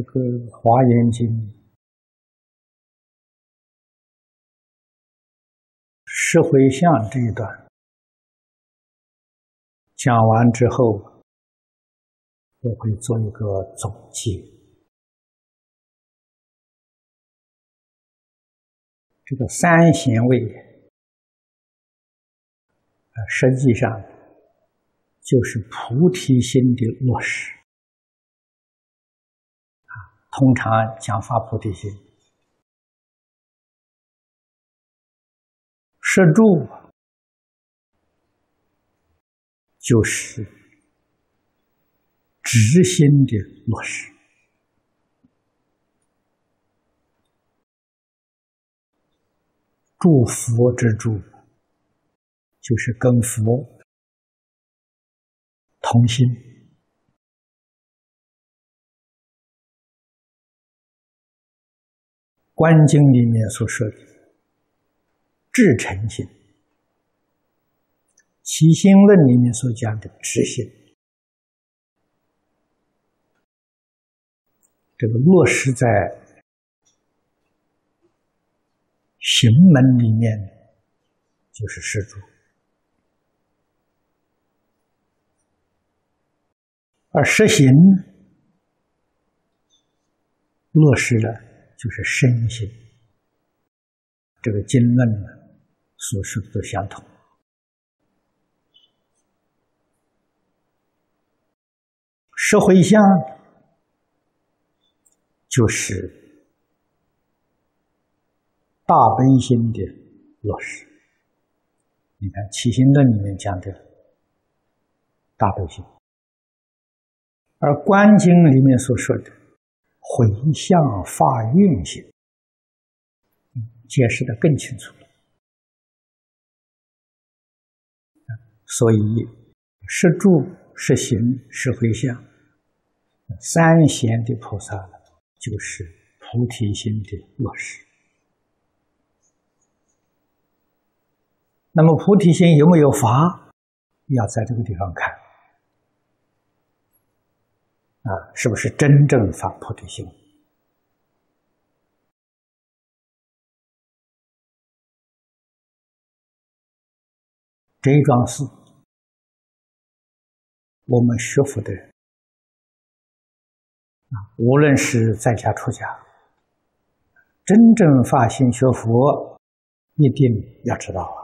这个《华严经》十回向这一段讲完之后，我会做一个总结。这个三贤位，实际上就是菩提心的落实。通常讲发菩提心，施助就是执心的落实，祝福之助就是跟佛同心。《观经》里面所说的至诚心，《起心论》里面所讲的直心，这个落实在行门里面，就是施主；而实行落实了。就是身心，这个经论呢，所说的都相同。社会相就是大悲心的落实。你看《起心论》里面讲的大悲心，而《观经》里面所说的。回向发愿心，解释的更清楚了。所以，是住、是行、是回向，三贤的菩萨就是菩提心的落实。那么，菩提心有没有法？要在这个地方看。啊，是不是真正发菩提心？这一桩事，我们学佛的人啊，无论是在家出家，真正发心学佛，一定要知道啊。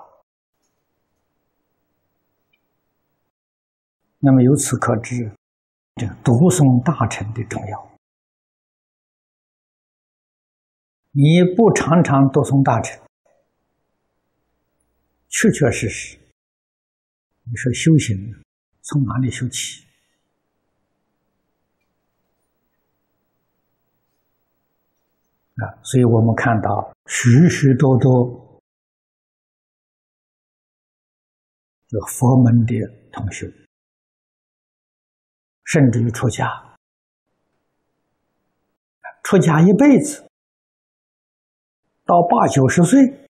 那么由此可知。这个读诵大臣的重要，你不常常读诵大臣，确确实实，你说修行从哪里修起？啊，所以我们看到许许多多这佛门的同学。甚至于出家，出家一辈子，到八九十岁，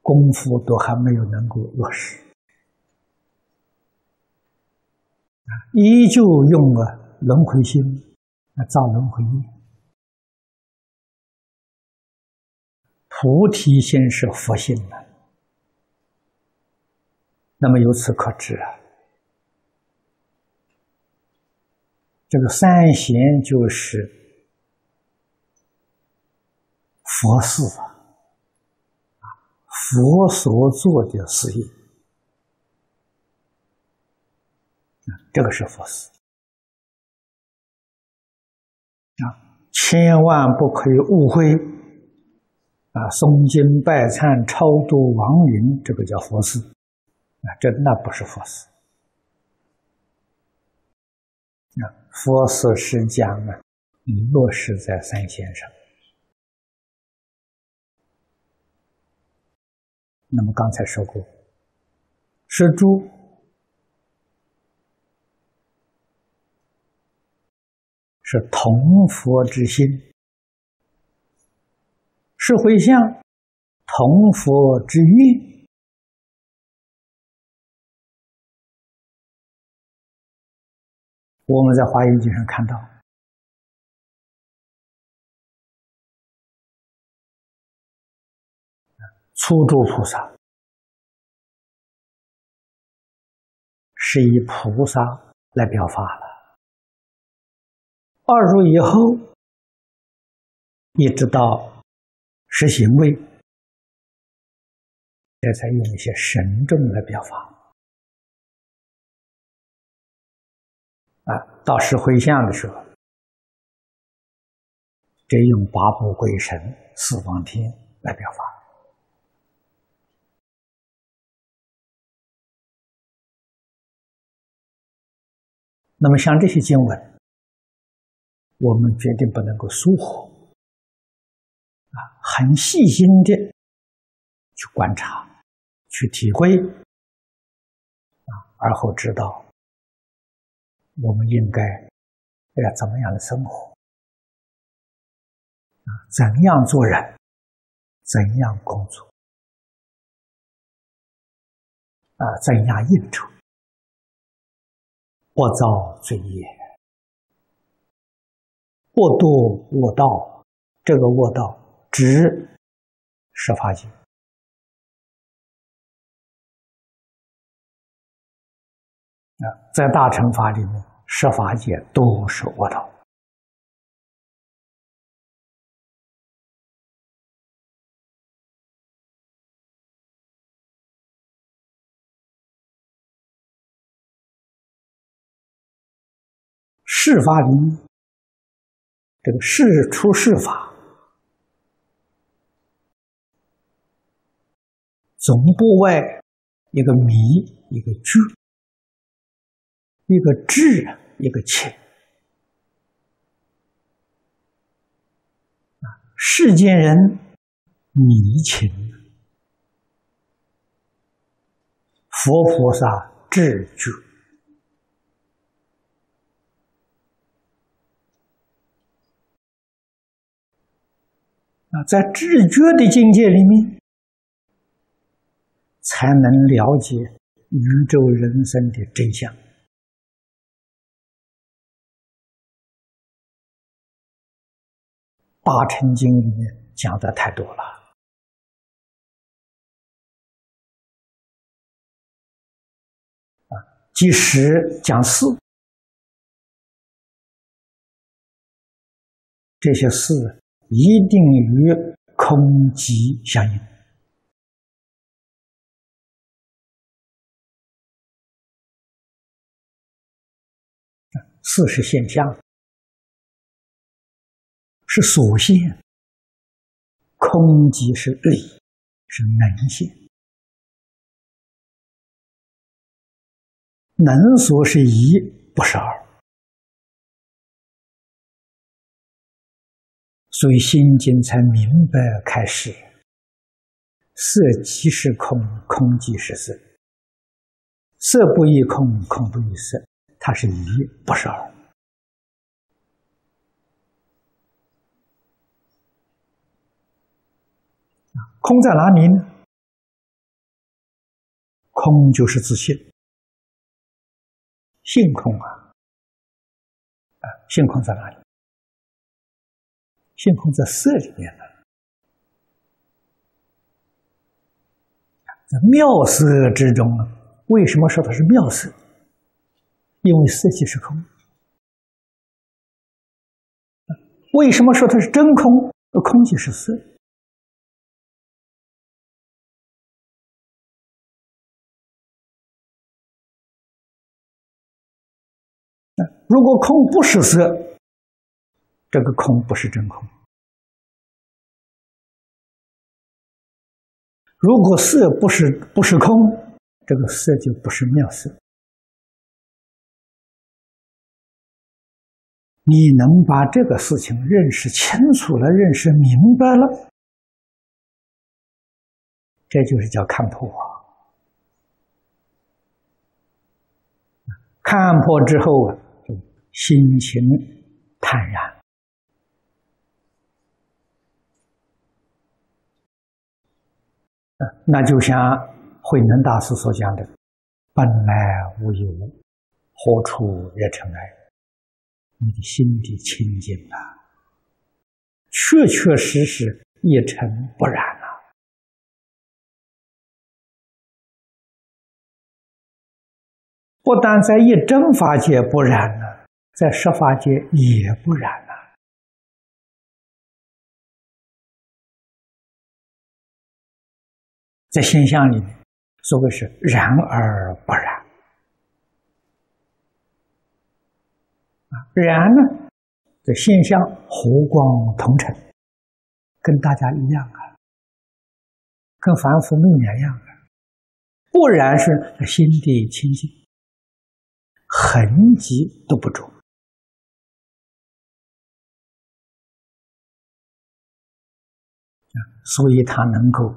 功夫都还没有能够落实，依旧用了轮回心来造轮回业。菩提心是佛性的，那么由此可知啊。这个三贤就是佛事啊，佛所做的事业这个是佛事啊，千万不可以误会啊！诵经拜忏、超度亡灵，这个叫佛事啊，这那不是佛事。啊，佛所是讲啊，落实在三线上。那么刚才说过，是诸是同佛之心，是回向同佛之愿。我们在《华严经》上看到，初住菩萨是以菩萨来表法了，二入以后，一直到实行位，这才用一些神众来表法。到石灰像的时候，这用八部鬼神、四方天来表法。那么像这些经文，我们决定不能够疏忽，啊，很细心的去观察、去体会，啊，而后知道。我们应该要怎么样的生活？啊，怎样做人？怎样工作？啊，怎样应酬？不造罪业，不堕恶道。这个恶道指十法界。在大乘法里面，十法界都是我道。世法里面，这个世出世法，总不外一个迷，一个居。一个智，一个情啊！世间人迷情，佛菩萨智觉啊，在智觉的境界里面，才能了解宇宙人生的真相。《大乘经》里面讲的太多了啊，即使讲事，这些事一定与空寂相应事是现象。是所现，空即是理，是能现。能所是一，不是二。所以心经才明白开始：色即是空，空即是色。色不异空，空不异色，它是一，不是二。空在哪里呢？空就是自信，性空啊！啊，性空在哪里？性空在色里面呢。在妙色之中啊，为什么说它是妙色？因为色即是空。为什么说它是真空？空即是色。如果空不是色，这个空不是真空；如果色不是不是空，这个色就不是妙色。你能把这个事情认识清楚了，认识明白了，这就是叫看破。看破之后啊。心情坦然那就像慧能大师所讲的：“本来无一物，何处惹尘埃？”你的心地清净了，确确实实一尘不染了。不但在一真法界不染了，在十法界也不染了。在现象里面，所谓是然而不然啊。然呢，这现象和光同尘，跟大家一样啊，跟凡夫没两样啊。不然是心地清净，痕迹都不着所以他能够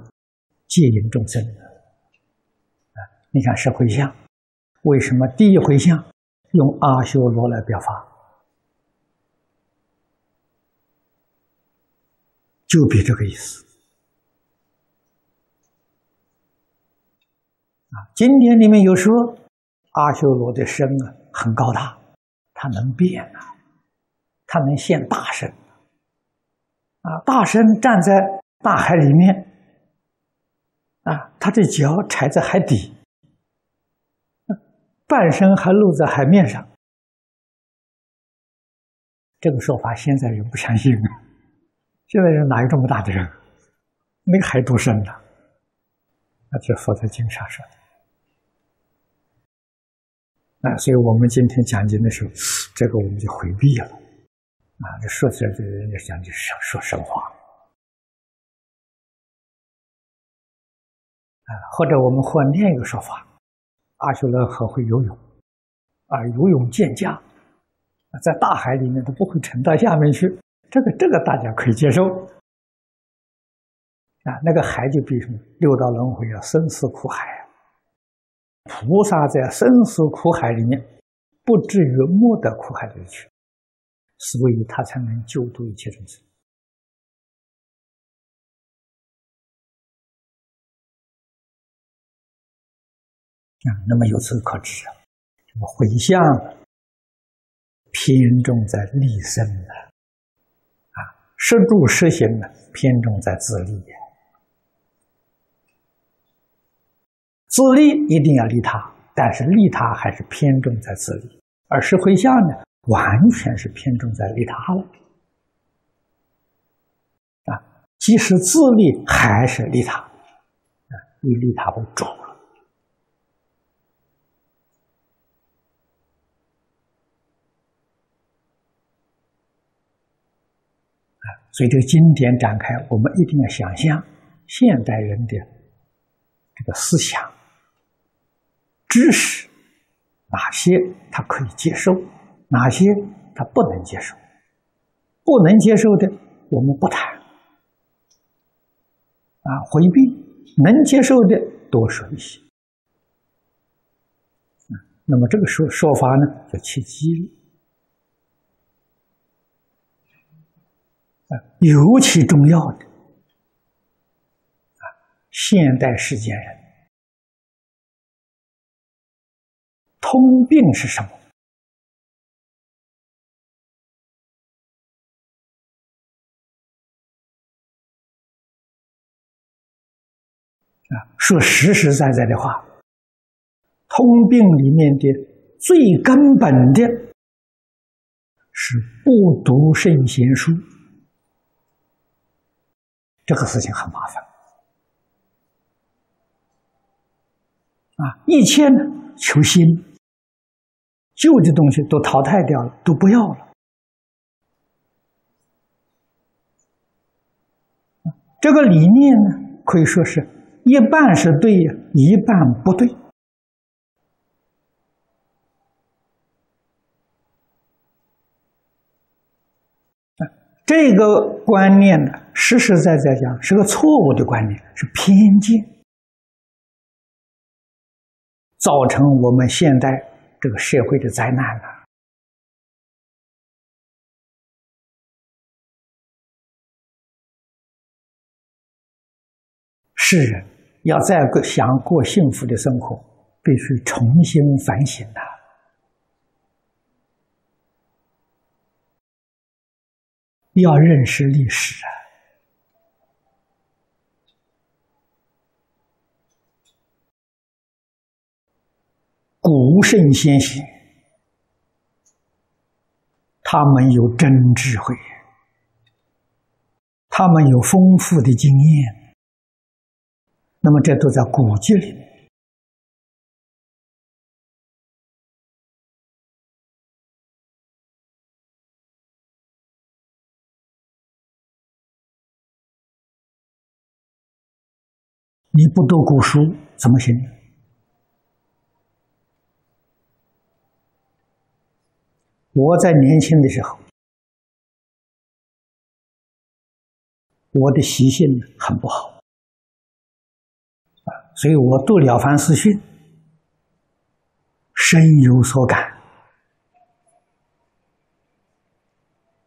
戒引众生啊。你看是回向，为什么第一回向用阿修罗来表法？就比这个意思啊！今天里面有说阿修罗的身啊很高大，他能变啊，他能现大身啊！大身站在大海里面啊，他的脚踩在海底，半身还露在海面上。这个说法现在人不相信啊。现在人哪有这么大的人？那个海多深呢？那是佛在经上说的。啊，所以我们今天讲经的时候，这个我们就回避了。啊，这说起来这人家讲就是说神话。啊，或者我们换另一个说法：阿修罗很会游泳，啊，游泳健将，在大海里面都不会沉到下面去。这个这个大家可以接受啊，那个海就比什么六道轮回啊，生死苦海啊。菩萨在生死苦海里面，不至于没得苦海里去，所以他才能救度一切众生那么由此可知啊，这个回向偏重在立身的。实住实行呢，偏重在自利。自利一定要利他，但是利他还是偏重在自利，而实回向呢，完全是偏重在利他了。啊，即使自利还是利他，啊，以利他为主。所以这个经典展开，我们一定要想象现代人的这个思想、知识，哪些他可以接受，哪些他不能接受。不能接受的，我们不谈，啊，回避；能接受的，多说一些。那么这个说说法呢，叫切激啊。尤其重要的啊，现代世界人通病是什么？啊，说实实在在的话，通病里面的最根本的是不读圣贤书。这个事情很麻烦啊！一切呢，求新，旧的东西都淘汰掉了，都不要了。这个理念呢，可以说是一半是对，一半不对。这个观念呢，实实在在讲是个错误的观念，是偏见，造成我们现代这个社会的灾难了。世人要再过想过幸福的生活，必须重新反省的。要认识历史啊。古圣先贤，他们有真智慧，他们有丰富的经验，那么这都在古籍里。你不读古书怎么行？我在年轻的时候，我的习性很不好啊，所以我读《了凡四训》，深有所感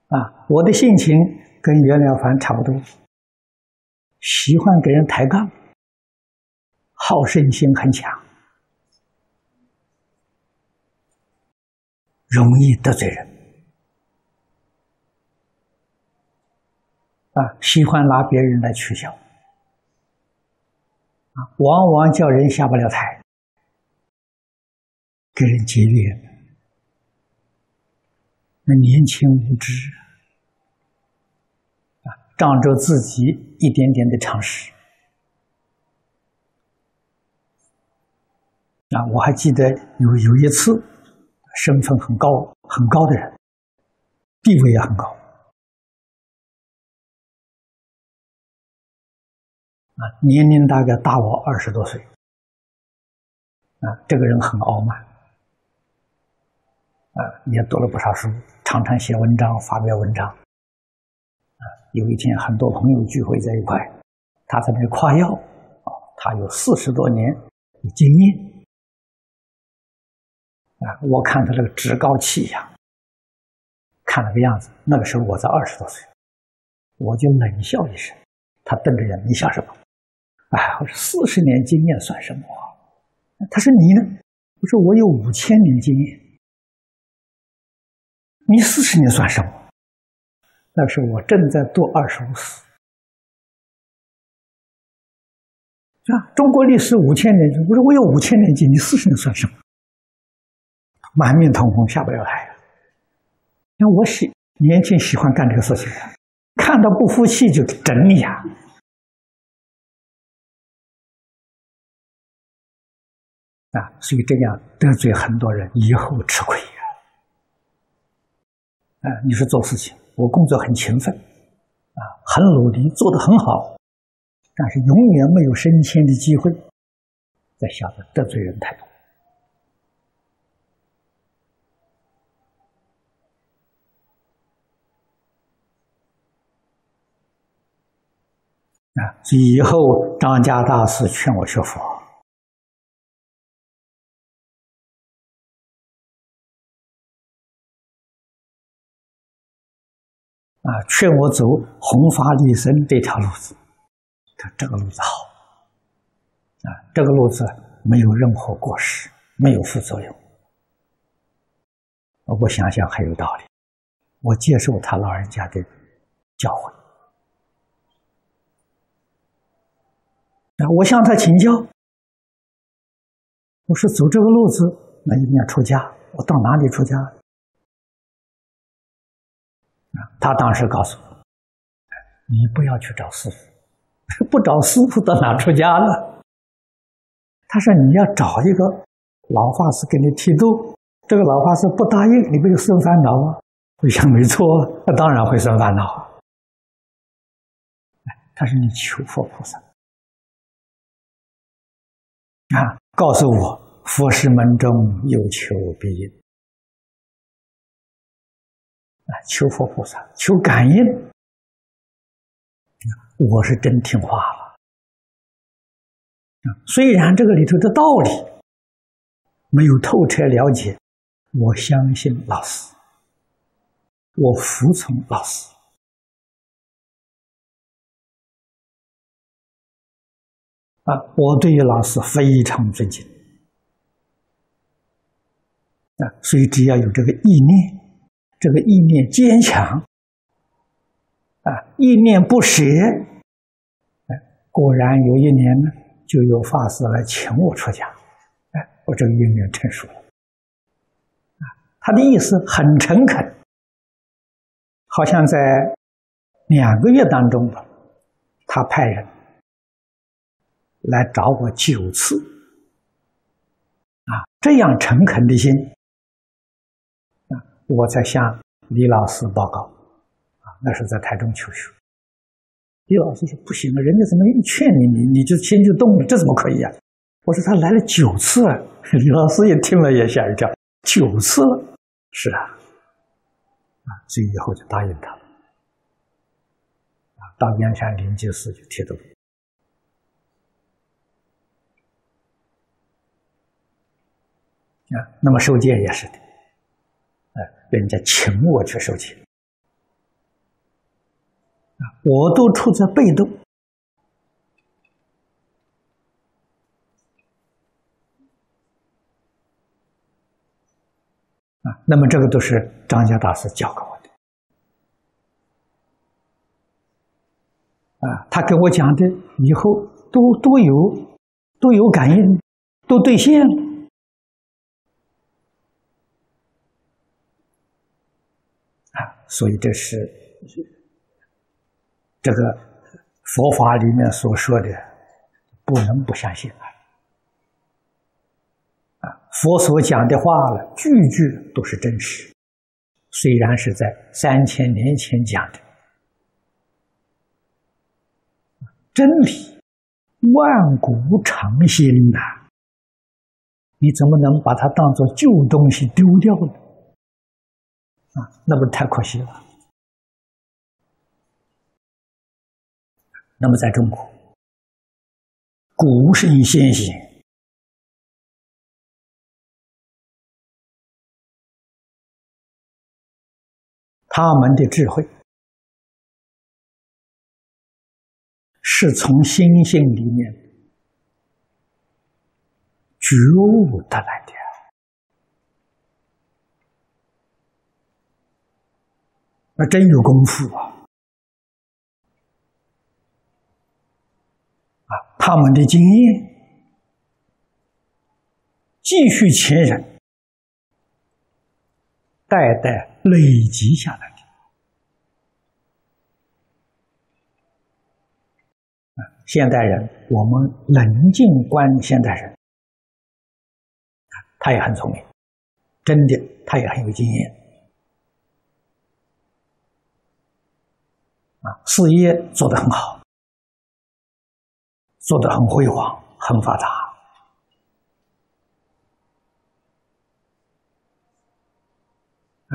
啊。我的性情跟袁了凡差不多，喜欢给人抬杠，好胜心很强。容易得罪人啊！喜欢拿别人来取笑啊，往往叫人下不了台，给人结怨。那年轻无知啊，仗着自己一点点的常识啊，我还记得有有一次。身份很高很高的人，地位也很高，啊，年龄大概大我二十多岁，啊，这个人很傲慢，啊，也读了不少书，常常写文章发表文章，啊，有一天很多朋友聚会在一块，他在那夸耀，啊，他有四十多年的经验。啊！我看他这个趾高气扬，看那个样子，那个时候我才二十多岁，我就冷笑一声。他瞪着眼，你笑什么？哎，我说四十年经验算什么？他说你呢？我说我有五千年经验，你四十年算什么？那时候我正在读二十五史，啊，中国历史五千年，我说我有五千年经，你四十年算什么？满面通红，下不了台。因为我喜年轻，喜欢干这个事情，看到不服气就整你呀！啊，所以这样得罪很多人，以后吃亏呀！啊，你说做事情，我工作很勤奋，啊，很努力，做得很好，但是永远没有升迁的机会，在晓得得罪人太多。啊！以后张家大师劝我学佛，啊，劝我走弘法利生这条路子，他这个路子好，啊，这个路子没有任何过失，没有副作用。我想想很有道理，我接受他老人家的教诲。我向他请教，我说走这个路子，那一定要出家。我到哪里出家？啊，他当时告诉我：“你不要去找师傅，不找师傅到哪出家了？”他说：“你要找一个老法师给你剃度，这个老法师不答应，你不就生烦恼吗？”我想没错，那当然会生烦恼。他说：“你求佛菩萨。”啊！告诉我，佛事门中有求必应。啊，求佛菩萨，求感应。我是真听话了。虽然这个里头的道理没有透彻了解，我相信老师，我服从老师。啊，我对于老师非常尊敬啊，所以只要有这个意念，这个意念坚强，啊，意念不舍，哎，果然有一年呢，就有法师来请我出家，哎，我这个意念成熟了。啊，他的意思很诚恳，好像在两个月当中吧，他派人来找我九次，啊，这样诚恳的心，啊，我才向李老师报告。啊那是在台中求学，李老师说不行啊，人家怎么一劝你，你你就心就动了，这怎么可以啊？我说他来了九次了，李老师也听了也吓一跳，九次了，是啊，啊，所以以后就答应他了，啊，到燕山灵济寺就贴度，啊，那么受戒也是的，哎，人家请我去受戒。我都处在被动啊，那么这个都是张家大师教给我的啊，他给我讲的以后都都有都有感应，都兑现了啊，所以这是。这个佛法里面所说的，不能不相信啊！啊，佛所讲的话了，句句都是真实。虽然是在三千年前讲的真理，万古长新呐，你怎么能把它当做旧东西丢掉呢？啊，那不是太可惜了。那么，在中国，古圣先贤他们的智慧，是从心性里面觉悟得来的，真有功夫啊！他们的经验，继续前人代代累积下来的。现代人，我们冷静观现代人，他也很聪明，真的，他也很有经验，啊，事业做得很好。做的很辉煌，很发达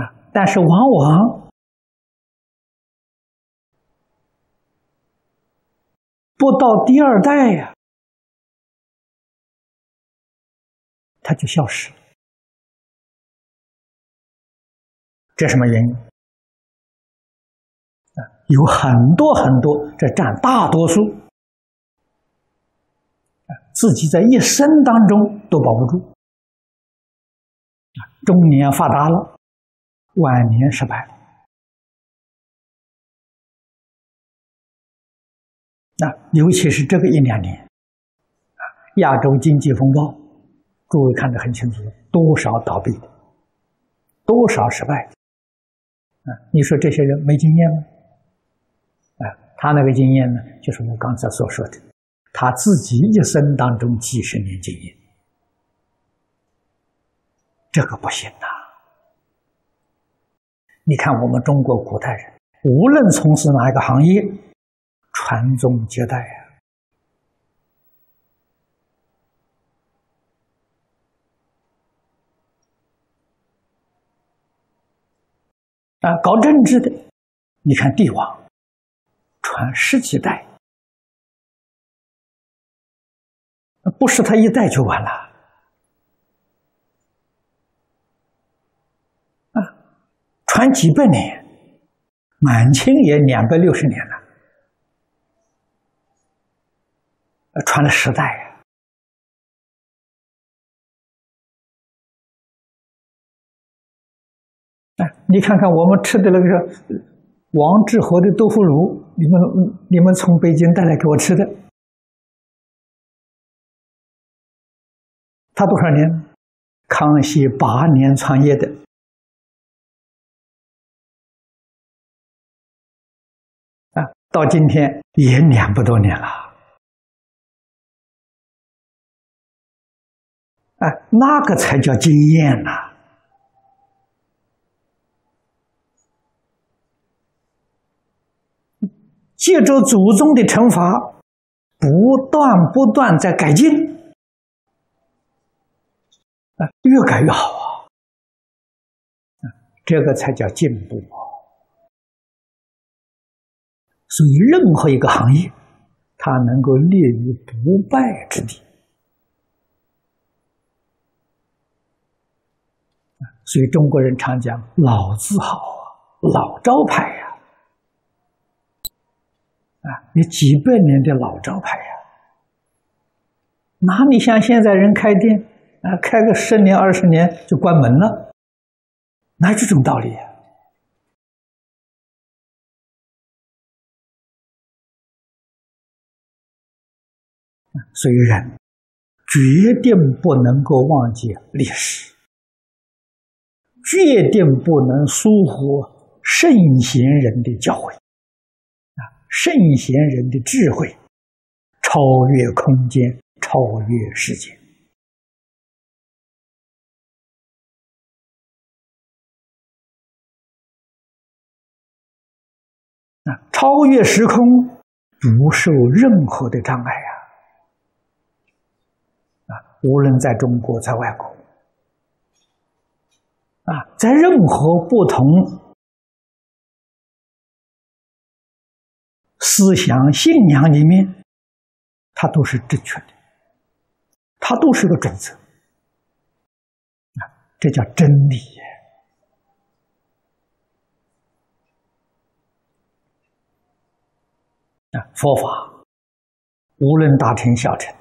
啊！但是往往不到第二代呀，他就消失了。这什么原因？有很多很多，这占大多数。自己在一生当中都保不住，中年发达了，晚年失败了。那尤其是这个一两年，亚洲经济风暴，诸位看得很清楚，多少倒闭的，多少失败的，啊，你说这些人没经验吗？他那个经验呢，就是我刚才所说的。他自己一生当中几十年经验，这个不行呐！你看我们中国古代人，无论从事哪一个行业，传宗接代啊！啊，搞政治的，你看帝王，传十几代。不是他一代就完了啊，传几百年，满清也两百六十年了，传了十代啊！你看看我们吃的那个王致和的豆腐乳，你们你们从北京带来给我吃的，他多少年？康熙八年创业的，啊，到今天也两百多年了，啊，那个才叫经验呐！借着祖宗的惩罚，不断不断在改进，啊，越改越好啊！这个才叫进步啊！所以，任何一个行业，它能够立于不败之地。所以中国人常讲“老字号啊，老招牌呀”。啊，你几百年的老招牌呀，哪里像现在人开店啊，开个十年二十年就关门了，哪有这种道理呀？所以人决定不能够忘记历史，决定不能疏忽圣贤人的教诲。圣贤人的智慧，超越空间，超越时间，啊，超越时空，不受任何的障碍呀！啊，无论在中国，在外国，啊，在任何不同。思想信仰里面，它都是正确的，它都是个准则啊，这叫真理啊！佛法无论大乘小乘，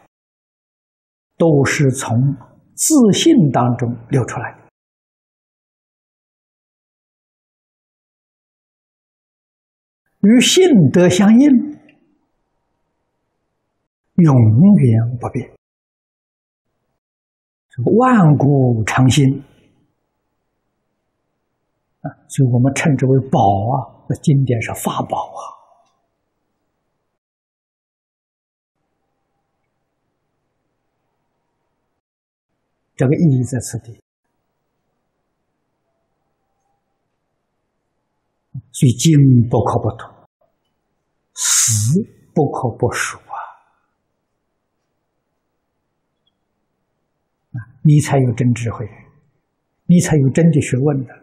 都是从自信当中流出来的。与性德相应，永远不变，万古长新啊！所以我们称之为宝啊，那经典是法宝啊。这个意义在此地。所以经不可不读，死不可不熟啊！你才有真智慧，你才有真的学问的，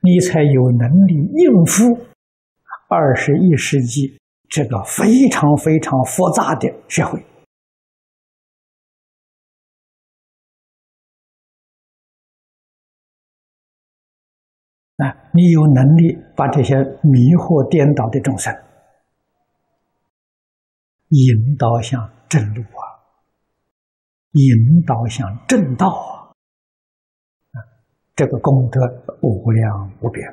你才有能力应付二十一世纪这个非常非常复杂的社会。啊，你有能力把这些迷惑颠倒的众生引导向正路啊，引导向正道啊，啊，这个功德无量无边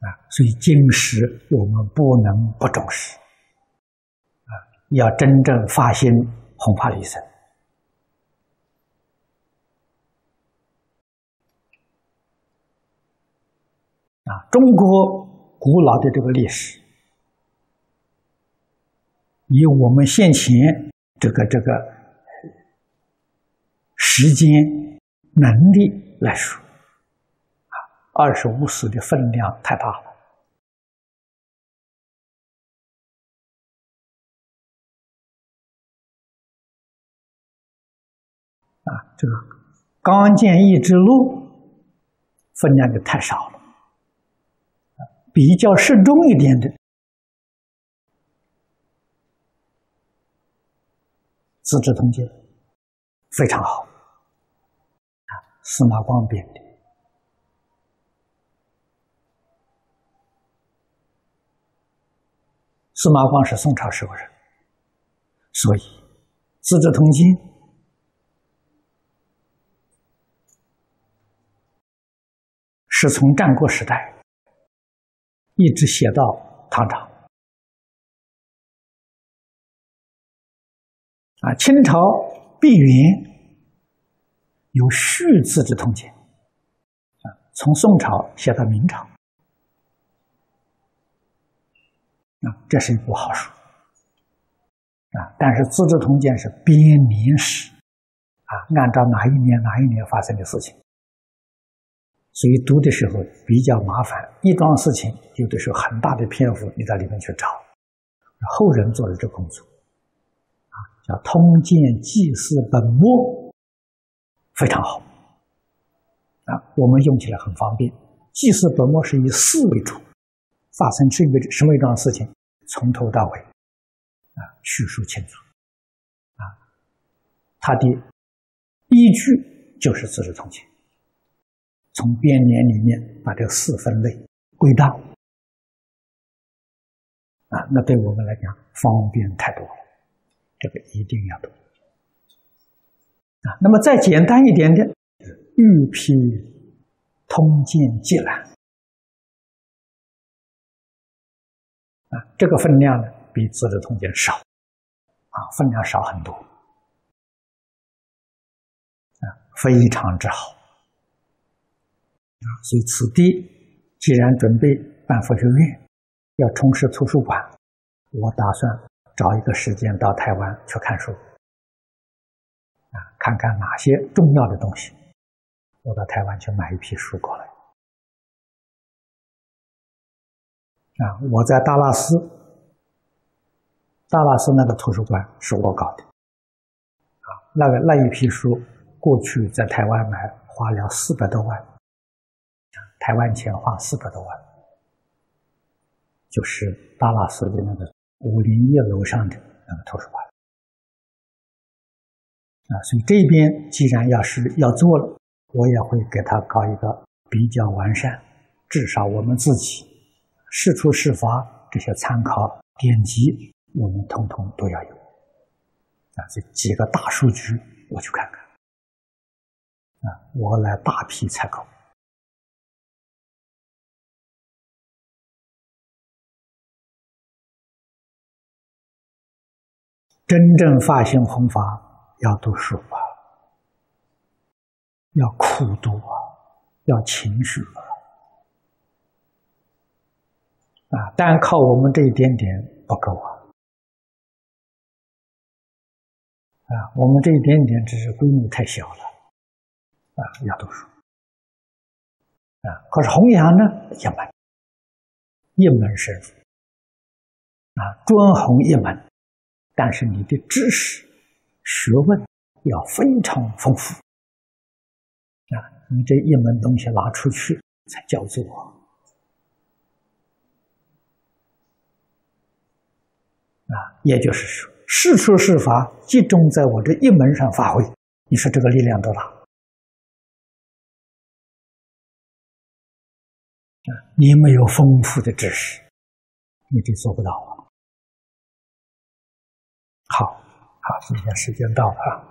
啊，所以经时我们不能不重视啊，要真正发心。弘法利生啊！中国古老的这个历史，以我们现前这个这个时间能力来说，啊，二十五史的分量太大了。啊，这个刚建一之路分量就太少了，比较适中一点的。《资治通鉴》非常好，啊，司马光编的，司马光是宋朝时候人，所以《资治通鉴》是从战国时代一直写到唐朝。啊，清朝闭云有续《资治通鉴》，啊，从宋朝写到明朝，啊，这是一部好书，啊，但是《资治通鉴》是编年史，啊，按照哪一年哪一年发生的事情，所以读的时候比较麻烦。一桩事情有的时候很大的篇幅，你在里面去找，后人做的这工作。啊叫《通鉴纪事本末》，非常好啊！我们用起来很方便。纪事本末是以事为主，发生是一个什么一桩事情，从头到尾啊叙述清楚啊。它的依据就是《资治通鉴》，从编年里面把这四分类归档啊，那对我们来讲方便太多了。这个一定要读啊！那么再简单一点点，《玉批通鉴记览》啊，这个分量呢比《资治通鉴》少啊，分量少很多啊，非常之好啊！所以此地既然准备办佛学院，要充实图书馆，我打算。找一个时间到台湾去看书，啊，看看哪些重要的东西。我到台湾去买一批书过来，啊，我在大拉斯，大拉斯那个图书馆是我搞的，啊，那个那一批书过去在台湾买花了四百多万，台湾钱花四百多万，就是大拉斯的那个。五零一楼上的那个图书馆啊，所以这边既然要是要做了，我也会给他搞一个比较完善，至少我们自己事出事发这些参考典籍，我们通通都要有啊。这几个大数据我去看看啊，我来大批采购。真正发心弘法，要读书啊，要苦读啊，要勤学啊，啊！单靠我们这一点点不够啊，啊！我们这一点点只是规模太小了，啊！要读书啊！可是弘扬呢，一门一门深入啊，专弘一门。但是你的知识、学问要非常丰富啊！你这一门东西拿出去才叫做啊，也就是说，事出事法集中在我这一门上发挥，你说这个力量多大？啊，你没有丰富的知识，你就做不到啊。好，好，今天时间到了啊。